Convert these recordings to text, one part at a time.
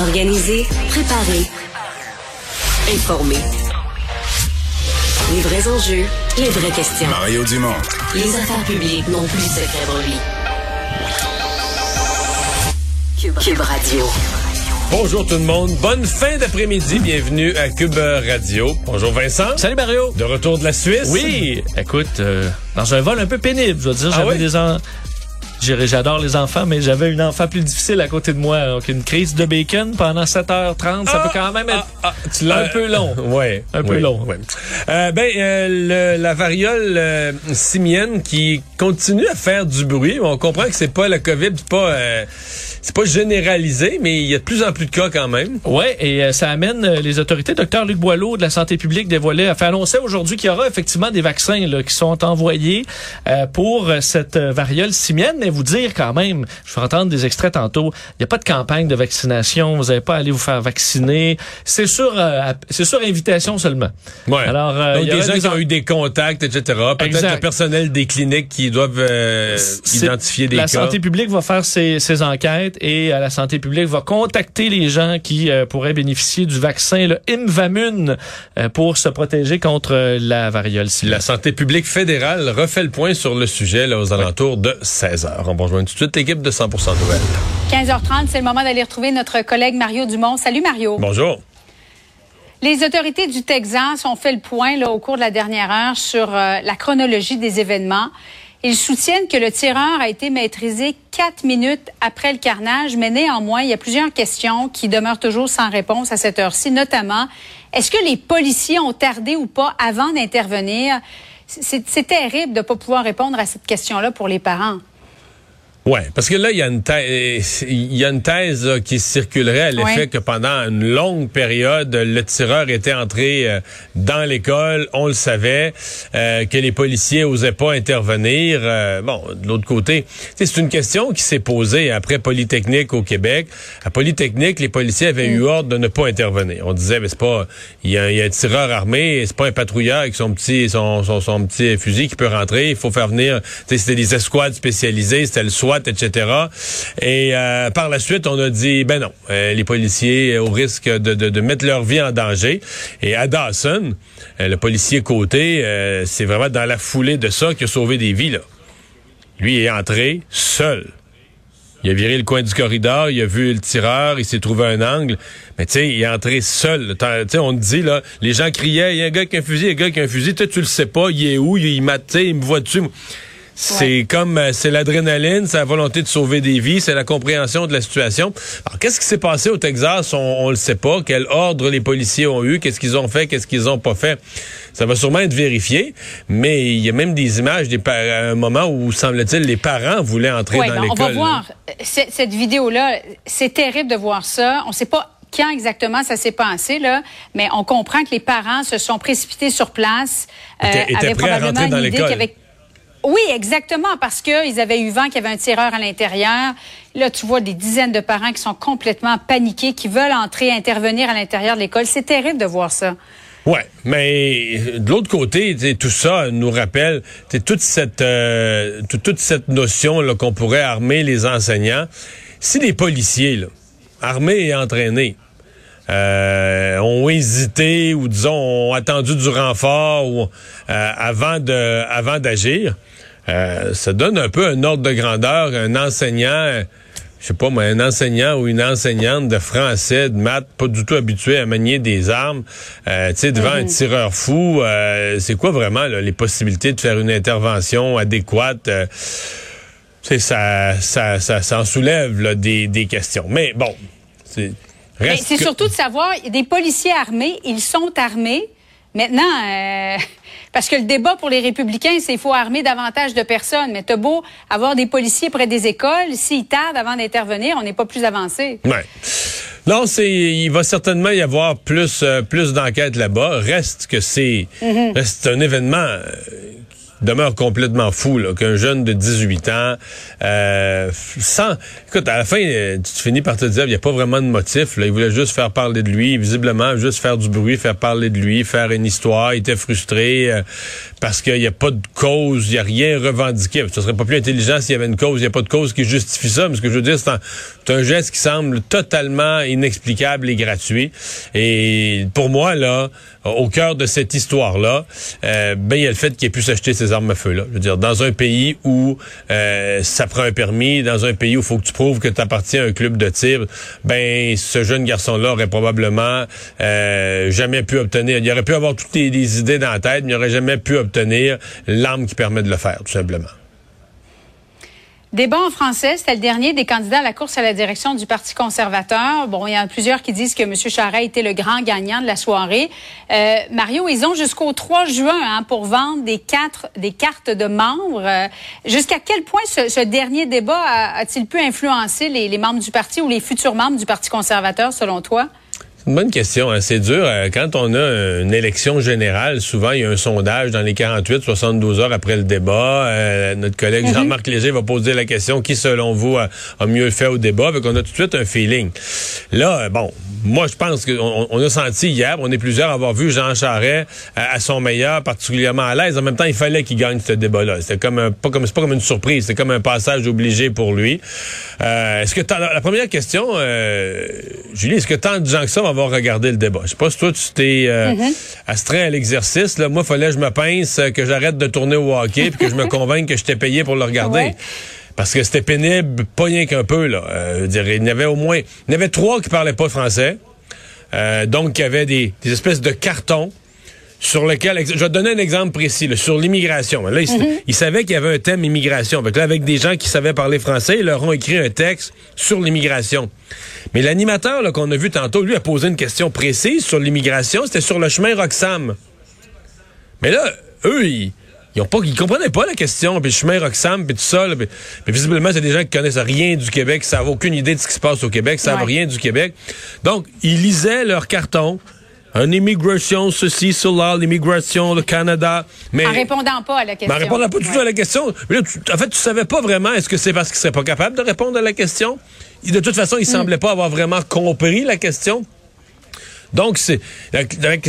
Organiser, préparer, informer. Les vrais enjeux, les vraies questions. Mario Dumont. Les affaires publiques n'ont plus de secret pour lui. Cube, Cube Radio. Bonjour tout le monde, bonne fin d'après-midi, bienvenue à Cube Radio. Bonjour Vincent. Salut Mario. De retour de la Suisse. Oui, écoute, euh, dans un vol un peu pénible, je veux dire, Ah j'avais oui? des en... J'adore les enfants, mais j'avais une enfant plus difficile à côté de moi. Donc, une crise de bacon pendant 7h30, ça Ah, peut quand même être ah, ah, un peu long. Ouais, Un peu oui, long. Euh, ben euh, le- la variole euh, simienne qui continue à faire du bruit. On comprend que c'est pas la Covid, c'est pas euh, c'est pas généralisé, mais il y a de plus en plus de cas quand même. Ouais, et euh, ça amène euh, les autorités. Docteur Luc Boileau de la santé publique dévoilait, a fait annoncer aujourd'hui qu'il y aura effectivement des vaccins là, qui sont envoyés euh, pour euh, cette euh, variole simienne. Mais vous dire quand même, je vais entendre des extraits tantôt. Il n'y a pas de campagne de vaccination. Vous n'avez pas à aller vous faire vacciner. C'est sur, euh, c'est sur invitation seulement. Ouais. Alors, euh, Donc il y des gens des qui ont eu des contacts, etc. Peut-être le personnel des cliniques qui doivent euh, identifier des la cas. santé publique va faire ses, ses enquêtes et euh, la santé publique va contacter les gens qui euh, pourraient bénéficier du vaccin le Imvamune euh, pour se protéger contre la variole. La santé publique fédérale refait le point sur le sujet là, aux alentours de 16 heures. On va rejoindre tout de suite l'équipe de 100% Nouvelles. 15h30, c'est le moment d'aller retrouver notre collègue Mario Dumont. Salut Mario. Bonjour. Les autorités du Texas ont fait le point là, au cours de la dernière heure sur euh, la chronologie des événements. Ils soutiennent que le tireur a été maîtrisé quatre minutes après le carnage, mais néanmoins, il y a plusieurs questions qui demeurent toujours sans réponse à cette heure-ci, notamment, est-ce que les policiers ont tardé ou pas avant d'intervenir? C'est terrible de ne pas pouvoir répondre à cette question-là pour les parents. Ouais, parce que là, il y a une thèse, il y a une thèse là, qui circulerait à l'effet Ouais. que pendant une longue période, le tireur était entré euh, dans l'école, on le savait, euh, que les policiers osaient pas intervenir. Euh, bon, de l'autre côté, c'est une question qui s'est posée après Polytechnique au Québec. À Polytechnique, les policiers avaient eu ordre de ne pas intervenir. On disait, mais c'est pas, il y, a, il y a un tireur armé, c'est pas un patrouilleur avec son petit, son, son, son petit fusil qui peut rentrer. Il faut faire venir, c'était des escouades spécialisées, c'était le Etc. Et euh, par la suite, on a dit, ben non, euh, les policiers, euh, au risque de, mettre leur vie en danger. Et à Dawson, le policier côté, c'est vraiment dans la foulée de ça qu'il a sauvé des vies. Là. Lui est entré seul. Il a viré le coin du corridor, il a vu le tireur, il s'est trouvé un angle. Mais tu sais, il est entré seul. Sais, on te dit, là, les gens criaient, il y a un gars qui a un fusil, il y a un gars qui a un fusil. Toi, tu le sais pas, il est où, il, m'a, il me voit dessus. C'est comme, euh, c'est l'adrénaline, c'est la volonté de sauver des vies, c'est la compréhension de la situation. Alors, qu'est-ce qui s'est passé au Texas? On, on le sait pas. Quel ordre les policiers ont eu? Qu'est-ce qu'ils ont fait? Qu'est-ce qu'ils ont pas fait? Ça va sûrement être vérifié, mais il y a même des images des à un moment où, semble-t-il, les parents voulaient entrer Ouais, dans ben, l'école. on va voir Euh, cette, cette vidéo-là. C'est terrible de voir ça. On ne sait pas quand exactement ça s'est passé, là, mais on comprend que les parents se sont précipités sur place. Étaient- étaient avaient rentrer dans l'idée l'école. Oui, exactement, parce qu'ils avaient eu vent qu'il y avait un tireur à l'intérieur. Là, tu vois des dizaines de parents qui sont complètement paniqués, qui veulent entrer, intervenir à l'intérieur de l'école. C'est terrible de voir ça. Ouais, mais de l'autre côté, tout ça nous rappelle toute cette euh, toute, cette notion qu'on pourrait armer les enseignants. Si les policiers, armés et entraînés, euh, ont hésité ou disons ont attendu du renfort euh, avant d'agir, euh, ça donne un peu un ordre de grandeur. Un enseignant, je sais pas moi, un enseignant ou une enseignante de français, de maths, pas du tout habitué à manier des armes, euh, tu sais, devant un tireur fou, euh, c'est quoi vraiment là, les possibilités de faire une intervention adéquate? euh, ça, ça, ça, ça en soulève là, des, des questions. Mais bon, c'est Mais c'est que- surtout de savoir, des policiers armés, ils sont armés. Maintenant, euh, parce que le débat pour les républicains, c'est qu'il faut armer davantage de personnes. Mais t'as beau avoir des policiers près des écoles, s'ils tardent avant d'intervenir, on n'est pas plus avancé. Ouais. Non, c'est il va certainement y avoir plus euh, plus d'enquêtes là-bas. Reste que c'est Mm-hmm. reste un événement euh, demeure complètement fou qu'un jeune de 18 ans, euh, sans... Écoute, à la fin, euh, tu finis par te dire, il n'y a pas vraiment de motif. Là. Il voulait juste faire parler de lui, visiblement, juste faire du bruit, faire parler de lui, faire une histoire. Il était frustré euh, parce qu'il n'y a pas de cause, il n'y a rien revendiqué. Ce serait pas plus intelligent s'il y avait une cause. Il n'y a pas de cause qui justifie ça. Mais ce que je veux dire, c'est un, un, geste qui semble totalement inexplicable et gratuit. Et pour moi, là, au cœur de cette histoire-là, euh, ben il y a le fait qu'il ait pu s'acheter ses armes à feu là. Je veux dire, dans un pays où euh, ça prend un permis, dans un pays où il faut que tu prouves que tu appartiens à un club de tir, ben ce jeune garçon-là aurait probablement euh, jamais pu obtenir. Il aurait pu avoir toutes les, idées dans la tête, mais il n'aurait jamais pu obtenir l'arme qui permet de le faire, tout simplement. Débat en français, c'était le dernier des candidats à la course à la direction du Parti conservateur. Bon, il y en a plusieurs qui disent que M. Charest était le grand gagnant de la soirée. Euh, Mario, ils ont jusqu'au 3 juin hein, pour vendre des, quatre, des cartes de membres. Euh, jusqu'à quel point ce, dernier débat a-t-il pu influencer les, les membres du parti ou les futurs membres du Parti conservateur, selon toi? Une bonne question. Hein. C'est dur. Euh, quand on a une élection générale, souvent, il y a un sondage dans les 48, 72 heures après le débat. Euh, notre collègue mhm. Jean-Marc Léger va poser la question qui, selon vous, a, mieux fait au débat? Fait qu'on a tout de suite un feeling. Là, euh, bon, moi, je pense qu'on on a senti hier, on est plusieurs à avoir vu Jean Charest à, son meilleur, particulièrement à l'aise. En même temps, il fallait qu'il gagne ce débat-là. C'était comme un, pas comme, c'est pas comme une surprise. C'est comme un passage obligé pour lui. est-ce que la, première question, Julie, est-ce que tant de gens que ça avoir regardé le débat. Je sais pas si toi, tu t'es euh, astreint à l'exercice. Là. Moi, il fallait que je me pince, euh, que j'arrête de tourner au hockey, puis que je me convainque que je t'ai payé pour le regarder. Parce que c'était pénible, pas rien qu'un peu. Là. Euh, il y avait au moins... Il y avait trois qui parlaient pas français. donc, il y avait des, des espèces de cartons sur lequel, je vais te donner un exemple précis, sur l'immigration. Là, mhm. ils, savaient qu'il y avait un thème immigration. Avec, là, avec des gens qui savaient parler français, ils leur ont écrit un texte sur l'immigration. Mais l'animateur qu'on a vu tantôt, lui, a posé une question précise sur l'immigration. C'était sur le chemin Roxham. Mais là, eux, ils, ils, ont pas, ils comprenaient pas la question, puis le chemin Roxham, puis tout ça. mais visiblement, c'est des gens qui connaissent rien du Québec, qui savent aucune idée de ce qui se passe au Québec, qui savent rien du Québec. Donc, ils lisaient leur carton un immigration, ceci, cela, l'immigration, le Canada. Mais, en répondant pas à la question. En répondant pas du tout à la question. Mais là, en fait, tu savais pas vraiment, est-ce que c'est parce qu'il serait pas capable de répondre à la question? De toute façon, il mm. semblait pas avoir vraiment compris la question. Donc, c'est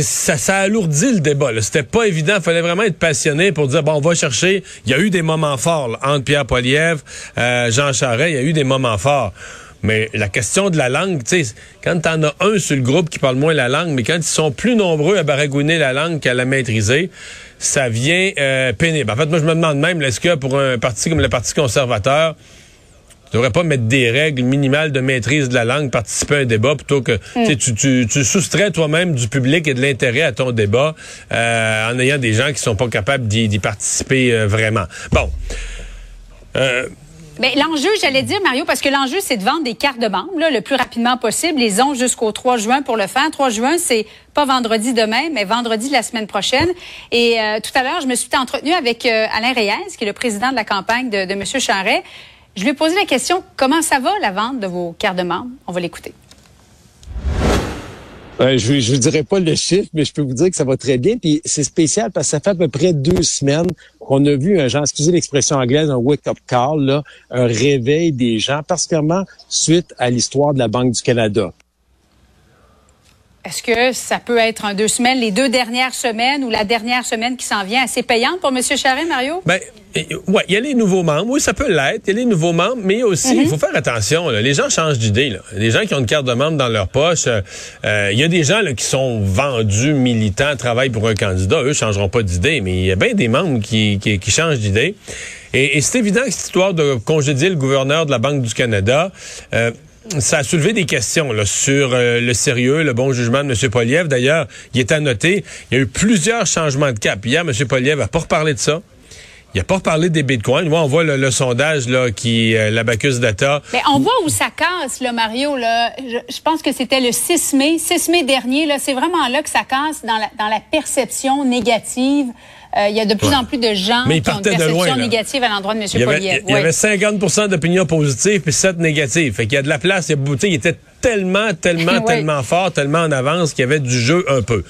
ça, ça alourdit le débat. C'était pas évident. Il fallait vraiment être passionné pour dire, bon, on va chercher. Il y a eu des moments forts entre Pierre Poilievre, euh, Jean Charest. Il y a eu des moments forts. Mais la question de la langue, tu sais, quand t'en as un sur le groupe qui parle moins la langue, mais quand ils sont plus nombreux à baragouiner la langue qu'à la maîtriser, ça vient euh, pénible. En fait, moi, je me demande même, est-ce que pour un parti comme le Parti conservateur, tu devrais pas mettre des règles minimales de maîtrise de la langue, participer à un débat, plutôt que mm. tu, tu, tu, soustrais toi-même du public et de l'intérêt à ton débat euh, en ayant des gens qui sont pas capables d'y participer euh, vraiment. Bon. Euh, ben, l'enjeu, j'allais dire, Mario, parce que l'enjeu, c'est de vendre des cartes de membres le plus rapidement possible. Ils ont jusqu'au 3 juin pour le faire. 3 juin, c'est pas vendredi demain, mais vendredi de la semaine prochaine. Et euh, tout à l'heure, je me suis entretenue avec euh, Alain Reyes, qui est le président de la campagne de, de M. Charret. Je lui ai posé la question, comment ça va la vente de vos cartes de membres? On va l'écouter. Euh, je ne vous dirai pas le chiffre, mais je peux vous dire que ça va très bien. Puis c'est spécial parce que ça fait à peu près deux semaines qu'on a vu un genre, excusez l'expression anglaise, un wake-up call, là, un réveil des gens, particulièrement suite à l'histoire de la Banque du Canada. Est-ce que ça peut être en deux semaines, les deux dernières semaines ou la dernière semaine qui s'en vient assez payante pour M. Charret, Mario? Ben, ouais, il y a les nouveaux membres. Oui, ça peut l'être. Il y a les nouveaux membres, mais aussi, il mhm. faut faire attention. Les gens changent d'idée. Les gens qui ont une carte de membre dans leur poche, euh, euh, il y a des gens là, qui sont vendus, militants, travaillent pour un candidat. Eux changeront pas d'idée, mais il y a bien des membres qui, qui, qui changent d'idée. Et, et c'est évident que cette histoire de congédier le gouverneur de la Banque du Canada, euh, ça a soulevé des questions là, sur euh, le sérieux, le bon jugement de M. Poliev. D'ailleurs, il est à noter, il y a eu plusieurs changements de cap. Hier, M. Poliev n'a pas reparlé de ça. Il n'a pas reparlé des bitcoins. Moi, on voit le, sondage là, qui euh, l'Abacus Data. Mais on voit où ça casse, là, Mario. Là. Je, pense que c'était le 6 mai. 6 mai dernier, là, c'est vraiment là que ça casse dans la, dans la perception négative euh, il y a de plus en plus de gens qui ont une perception négative à l'endroit de M. Poliev. Il y avait 50% d'opinions positives puis 7 négatives. Fait qu'il y a de la place. Il, il était tellement, tellement, tellement fort, tellement en avance qu'il y avait du jeu un peu.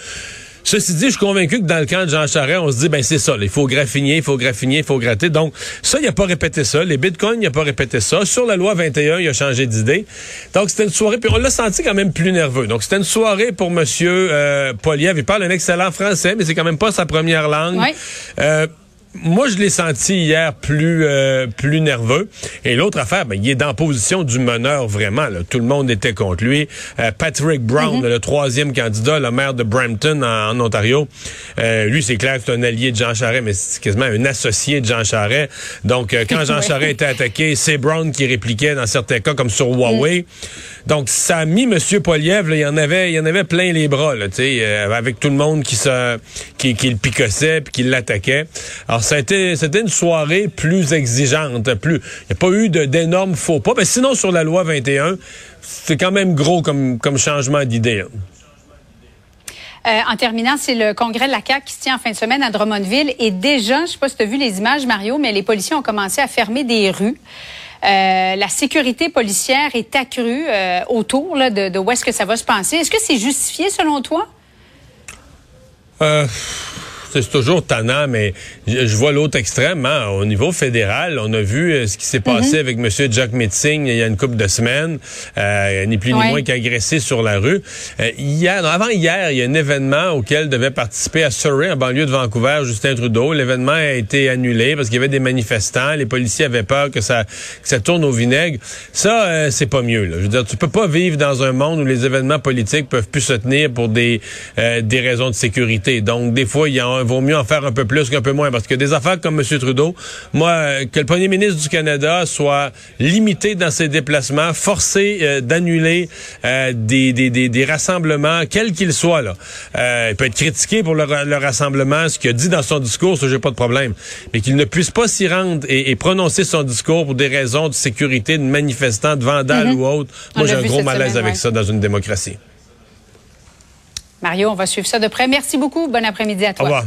Ceci dit, je suis convaincu que dans le camp de Jean Charest, on se dit, ben c'est ça, là, il faut graffiner, il faut graffiner, il faut gratter. Donc, ça, il a pas répété ça. Les bitcoins, il a pas répété ça. Sur la loi 21, il a changé d'idée. Donc, c'était une soirée, puis on l'a senti quand même plus nerveux. Donc, c'était une soirée pour Monsieur euh, Poliev. Il parle un excellent français, mais c'est quand même pas sa première langue. Oui. Euh, moi, je l'ai senti hier plus euh, plus nerveux. Et l'autre affaire, ben, il est dans la position du meneur vraiment. Là. Tout le monde était contre lui. Euh, Patrick Brown, le troisième candidat, le maire de Brampton en, en Ontario, euh, lui, c'est clair c'est un allié de Jean Charest, mais c'est quasiment un associé de Jean Charest. Donc, euh, quand Jean. Charest était attaqué, c'est Brown qui répliquait dans certains cas, comme sur Huawei. Donc, ça a mis M. Poliev, il y en avait, il en avait plein les bras, là, euh, avec tout le monde qui se, qui, le picossait puis qui l'attaquait. Alors, c'était une soirée plus exigeante, plus, il n'y a pas eu d'énormes faux pas. Mais sinon, sur la loi 21, c'est quand même gros comme, comme changement d'idée. hein. Euh, en terminant, c'est le congrès de la CAQ qui se tient en fin de semaine à Drummondville. Et déjà, je ne sais pas si tu as vu les images, Mario, mais les policiers ont commencé à fermer des rues. Euh, la sécurité policière est accrue euh, autour de, de où est-ce que ça va se passer. Est-ce que c'est justifié selon toi? C'est toujours tannant, mais je, vois l'autre extrême. hein. Au niveau fédéral, on a vu euh, ce qui s'est passé avec M. Jack Metzing il y a une couple de semaines, euh, ni plus ni moins qu'agressé sur la rue. Euh, hier, non, avant hier, il y a un événement auquel devait participer à Surrey, en banlieue de Vancouver, Justin Trudeau. L'événement a été annulé parce qu'il y avait des manifestants. Les policiers avaient peur que ça, que ça tourne au vinaigre. Ça, euh, c'est pas mieux. Là. Je veux dire, tu peux pas vivre dans un monde où les événements politiques peuvent plus se tenir pour des, euh, des raisons de sécurité. Donc, des fois, il y a- vaut mieux en faire un peu plus qu'un peu moins. Parce que des affaires comme M. Trudeau, moi, euh, que le premier ministre du Canada soit limité dans ses déplacements, forcé euh, d'annuler euh, des, des, des, des rassemblements, quels qu'ils soient. Là. Euh, il peut être critiqué pour le, ra- le rassemblement, ce qu'il a dit dans son discours, ça, j'ai pas de problème. Mais qu'il ne puisse pas s'y rendre et, et prononcer son discours pour des raisons de sécurité, de manifestants, de vandales ou autres, moi, j'ai un gros malaise semaine, avec ouais. ça dans une démocratie. Mario, on va suivre ça de près. Merci beaucoup. Bon après-midi à Au toi. revoir.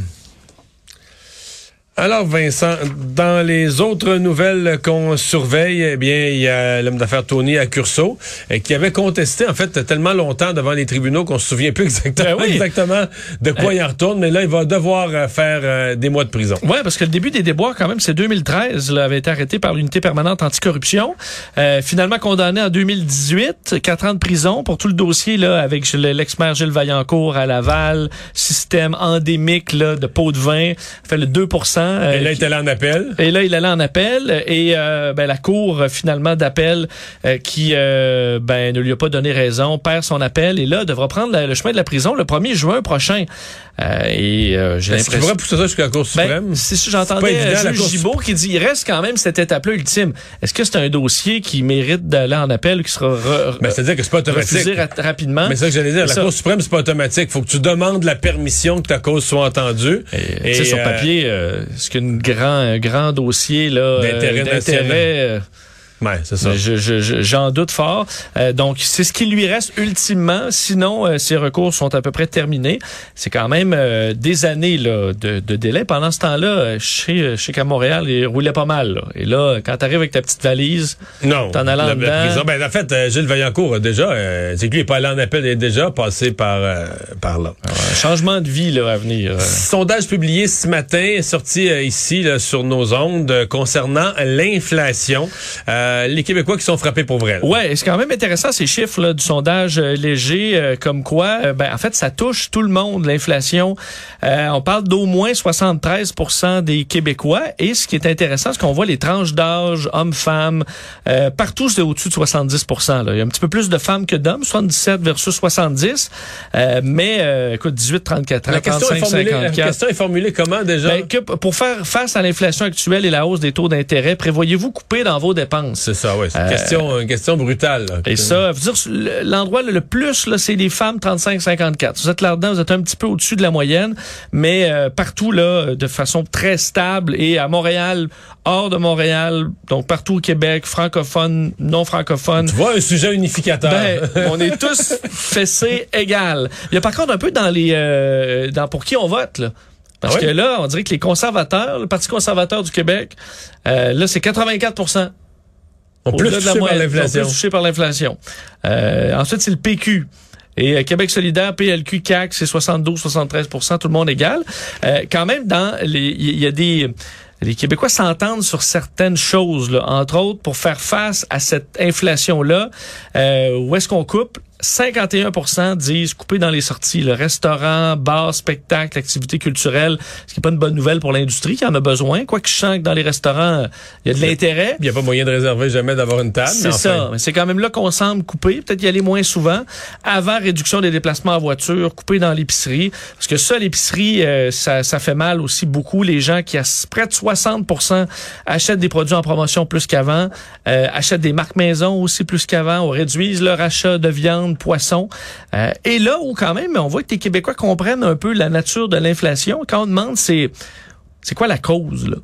Alors Vincent, dans les autres nouvelles qu'on surveille, eh bien, il y a l'homme d'affaires Tony Accurso euh, qui avait contesté en fait tellement longtemps devant les tribunaux qu'on se souvient plus exactement, Ben oui. exactement de quoi il en retourne, mais là il va devoir euh, faire euh, des mois de prison. Ouais, parce que le début des déboires, quand même, c'est 2013, là, avait été arrêté par l'unité permanente anticorruption. Euh, finalement condamné en 2018, quatre ans de prison pour tout le dossier là avec le- l'ex-maire Gilles Vaillancourt à Laval, système endémique là, de pots de vin, fait le 2 euh, Et là, il est allé en appel. et là, il allait en appel et euh, ben, la cour euh, finalement d'appel euh, qui euh, ben, ne lui a pas donné raison perd son appel et là devra prendre la- le chemin de la prison le 1er juin prochain. Euh, et euh, j'ai l'impression pourrait pousser ça jusqu'à la Cour suprême? ben, c'est ça, C'est pas j'entendais euh, Cour Gibault qui dit il reste quand même cette étape-là ultime. Est-ce que c'est un dossier qui mérite d'aller en appel qui sera re- Ben, c'est-à-dire que c'est pas automatique. refusé ra- rapidement? Mais c'est ça que j'allais dire. La ça. Cour suprême, c'est pas automatique. Faut que tu demandes la permission que ta cause soit entendue. Et, tu sais, sur euh, papier, euh, c'est qu'un grand, un grand dossier là, euh, D'intérêt euh, Ouais, c'est ça. Je- je- je- J'en doute fort. Euh, donc, c'est ce qui lui reste ultimement. Sinon, euh, ses recours sont à peu près terminés. C'est quand même euh, des années là, de, de délai. Pendant ce temps-là, euh, chez qu'à Montréal, il roulait pas mal. là. Et là, quand t'arrives avec ta petite valise, Non. T'en allant La- la dedans. prison. Ben, en fait, euh, Gilles Vaillancourt déjà, c'est que lui, il est pas allé en appel, il est déjà passé par, par là. changement de vie là, à venir. Sondage publié ce matin, sorti ici là, sur nos ondes, concernant l'inflation. Euh, les Québécois qui sont frappés pour vrai. là. Ouais, c'est quand même intéressant ces chiffres là, du sondage euh, léger, euh, comme quoi, euh, ben, en fait, ça touche tout le monde, l'inflation. Euh, on parle d'au moins 73% des Québécois. Et ce qui est intéressant, c'est qu'on voit les tranches d'âge, hommes-femmes, euh, partout c'est au-dessus de 70 là. Il y a un petit peu plus de femmes que d'hommes, 77 versus 70. Euh, mais, euh, écoute, 18, 34 ans, La question, est 35, formulée, la 54. question est formulée comment déjà? Ben, que pour faire face à l'inflation actuelle et la hausse des taux d'intérêt, prévoyez-vous couper dans vos dépenses? C'est ça, oui. C'est une, Euh, question, une question brutale. là. Et ça, l'endroit le le plus, là, c'est les femmes 35-54. Vous êtes là-dedans, vous êtes un petit peu au-dessus de la moyenne, mais euh, partout, là, de façon très stable. Et à Montréal, hors de Montréal, donc partout au Québec, francophone, non francophone. Tu vois un sujet unificateur. Ben, on est tous fessés égal. Il y a par contre un peu dans les euh, dans pour qui on vote là. Parce Ah oui? que là, on dirait que les conservateurs, le Parti conservateur du Québec, euh, là, c'est 84 On plus touché par l'inflation. plus par l'inflation. Euh, ensuite, c'est le PQ. Et euh, Québec solidaire, PLQ, CAC, c'est 72-73% tout le monde égal. Euh, quand même, dans les, il y a des les Québécois s'entendent sur certaines choses, là, entre autres pour faire face à cette inflation-là. Euh, où est-ce qu'on coupe? 51% disent couper dans les sorties. Le restaurant, bar, spectacle, activité culturelle, ce qui n'est pas une bonne nouvelle pour l'industrie qui en a besoin. Quoi que je sens que dans les restaurants, il y a de l'intérêt. Il n'y a pas moyen de réserver jamais d'avoir une table. C'est ça. Mais c'est quand même là qu'on semble couper. Peut-être y aller moins souvent. Avant, réduction des déplacements en voiture, couper dans l'épicerie. Parce que ça, l'épicerie, euh, ça, ça fait mal aussi beaucoup. Les gens qui, à près de 60% achètent des produits en promotion plus qu'avant, euh, achètent des marques maison aussi plus qu'avant, ou réduisent leur achat de viande de poisson. Euh, et là où quand même, on voit que les Québécois comprennent un peu la nature de l'inflation. Quand on demande c'est c'est quoi la cause là?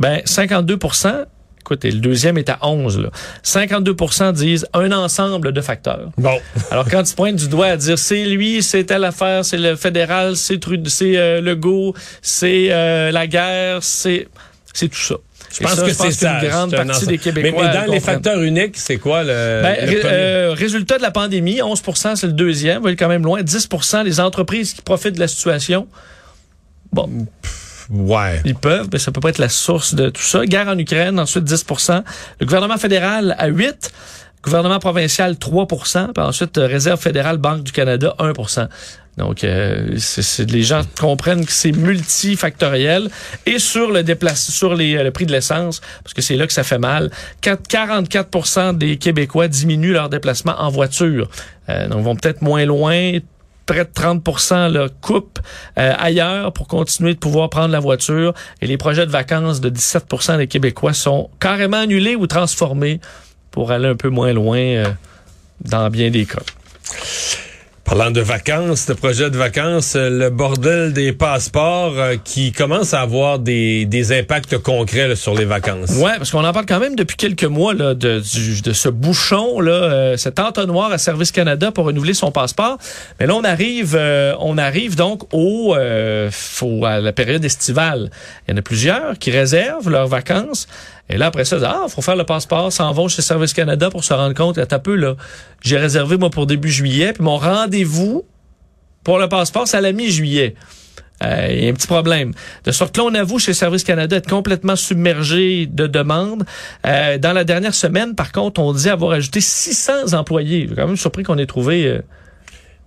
Ben 52% Écoutez, le deuxième est à 11. Là. 52% disent un ensemble de facteurs. Bon. Alors, quand tu pointes du doigt à dire c'est lui, c'est telle affaire, c'est le fédéral, c'est c'est euh, Legault, c'est euh, la guerre, c'est c'est tout ça. Je pense que c'est ça. Une grande partie des Québécois. Mais, dans les facteurs uniques, c'est quoi le, ben, euh, résultat de la pandémie, 11% c'est le deuxième, va quand même loin. 10% les entreprises qui profitent de la situation. Bon. Ouais. Ils peuvent, mais ça peut pas être la source de tout ça. Guerre en Ukraine, ensuite 10% Le gouvernement fédéral à 8% gouvernement provincial 3% puis ensuite Réserve fédérale Banque du Canada 1 donc, euh, c'est, les gens comprennent que c'est multifactoriel. Et sur le déplace, sur les, le prix de l'essence, parce que c'est là que ça fait mal, 44 des Québécois diminuent leur déplacement en voiture. Euh, donc, vont peut-être moins loin, près de 30 le coupe euh, ailleurs pour continuer de pouvoir prendre la voiture. Et les projets de vacances de 17% des Québécois sont carrément annulés ou transformés pour aller un peu moins loin euh, dans bien des cas. Parlant de vacances, de projet de vacances, euh, le bordel des passeports euh, qui commence à avoir des, des impacts concrets sur les vacances. Ouais, parce qu'on en parle quand même depuis quelques mois là, de, de ce bouchon, là, euh, cet entonnoir à Service Canada pour renouveler son passeport. Mais là, on arrive, on arrive donc au, faut, à la période estivale. Il y en a plusieurs qui réservent leurs vacances et là, après ça, ah, faut faire le passeport, s'en vont chez Service Canada pour se rendre compte, un peu, là, j'ai réservé, moi, pour début juillet, puis mon rendez-vous pour le passeport, c'est à la mi-juillet. Euh, il y a un petit problème. De sorte que là, on avoue chez Service Canada être complètement submergé de demandes. Euh, dans la dernière semaine, par contre, on dit avoir ajouté 600 employés. Je suis quand même surpris qu'on ait trouvé... Euh,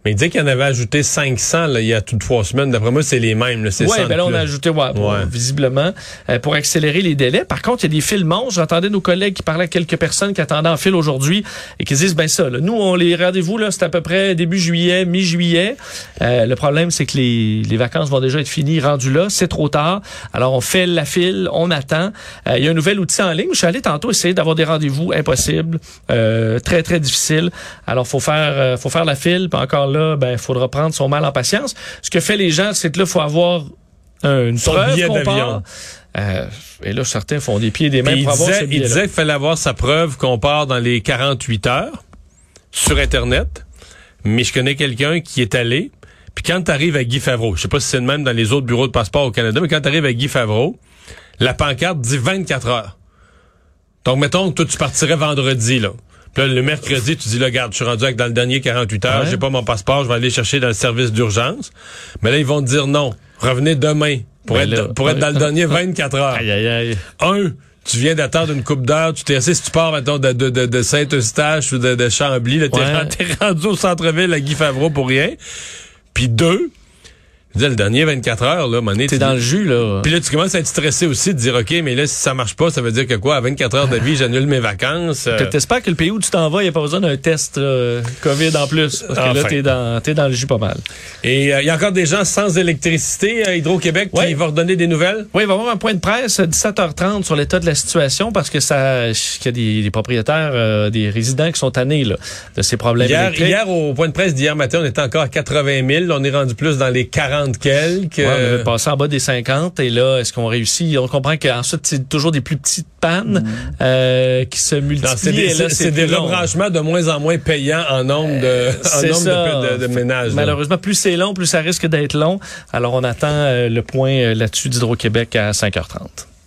mais il dit qu'il en avait ajouté 500 là, il y a toutes trois semaines. D'après moi, c'est les mêmes. Oui, ben là, on a ajouté, ouais, visiblement, euh, pour accélérer les délais. Par contre, il y a des fils monstres. J'entendais nos collègues qui parlaient à quelques personnes qui attendaient en fil aujourd'hui et qui disent, ben ça, là, nous, on les rendez-vous, là, c'est à peu près début juillet, mi-juillet. Euh, le problème, c'est que les, les vacances vont déjà être finies, rendues là. C'est trop tard. Alors, on fait la file, on attend. Euh, il y a un nouvel outil en ligne. Je suis allé tantôt essayer d'avoir des rendez-vous impossibles, très, très difficile. Alors, faut faire, faut faire la file. Puis encore là, ben, il faudra prendre son mal en patience. Ce que fait les gens, c'est que là, il faut avoir une son preuve qu'on part. Euh, et là, certains font des pieds et des mains pour avoir ce Il disait qu'il fallait avoir sa preuve qu'on part dans les 48 heures sur Internet. Mais je connais quelqu'un qui est allé. Puis quand tu arrives à Guy Favreau, je sais pas si c'est le même dans les autres bureaux de passeport au Canada, mais quand tu arrives à Guy Favreau, la pancarte dit 24 heures. Donc, mettons que toi, tu partirais vendredi, là le mercredi, tu dis, là, garde, je suis rendu avec dans le dernier 48 heures, j'ai pas mon passeport, je vais aller chercher dans le service d'urgence. Mais là, ils vont te dire non. Revenez demain pour, ben être, pour être dans le dernier 24 heures. Aïe, aïe, aïe. Un, tu viens d'attendre une coupe d'heure, tu t'es assis, si tu pars, maintenant de, de, de, Saint-Eustache ou de, de Chambly, là, t'es, rendu au centre-ville à Guy Favreau pour rien. Puis deux, le dernier 24 heures, là, T'es tu dans le jus, là. Puis là, tu commences à être stressé aussi de dire, OK, mais là, si ça marche pas, ça veut dire que quoi? À 24 heures de vie, j'annule mes vacances. Euh... T'espères que le pays où tu t'en vas, il n'y a pas besoin d'un test COVID en plus. Parce que là, t'es dans, es dans le jus pas mal. Et euh, il y a encore des gens sans électricité à Hydro-Québec qui vont redonner des nouvelles? Oui, il va y avoir un point de presse à 17h30 sur l'état de la situation parce que ça, qu'il y a des, des propriétaires, euh, des résidents qui sont tannés, là, de ces problèmes hier, Hier, au point de presse d'hier matin, on était encore à 80 000. On est rendu plus dans les 40 quelques. Ouais, on avait passé en bas des 50 et là, est-ce qu'on réussit? On comprend qu'ensuite, c'est toujours des plus petites pannes mm. euh, qui se multiplient. C'est des, des rebranchements de moins en moins payants en nombre de, euh, en nombre de, ménages. Malheureusement, plus c'est long, plus ça risque d'être long. Alors, on attend euh, le point là-dessus d'Hydro-Québec à 5h30.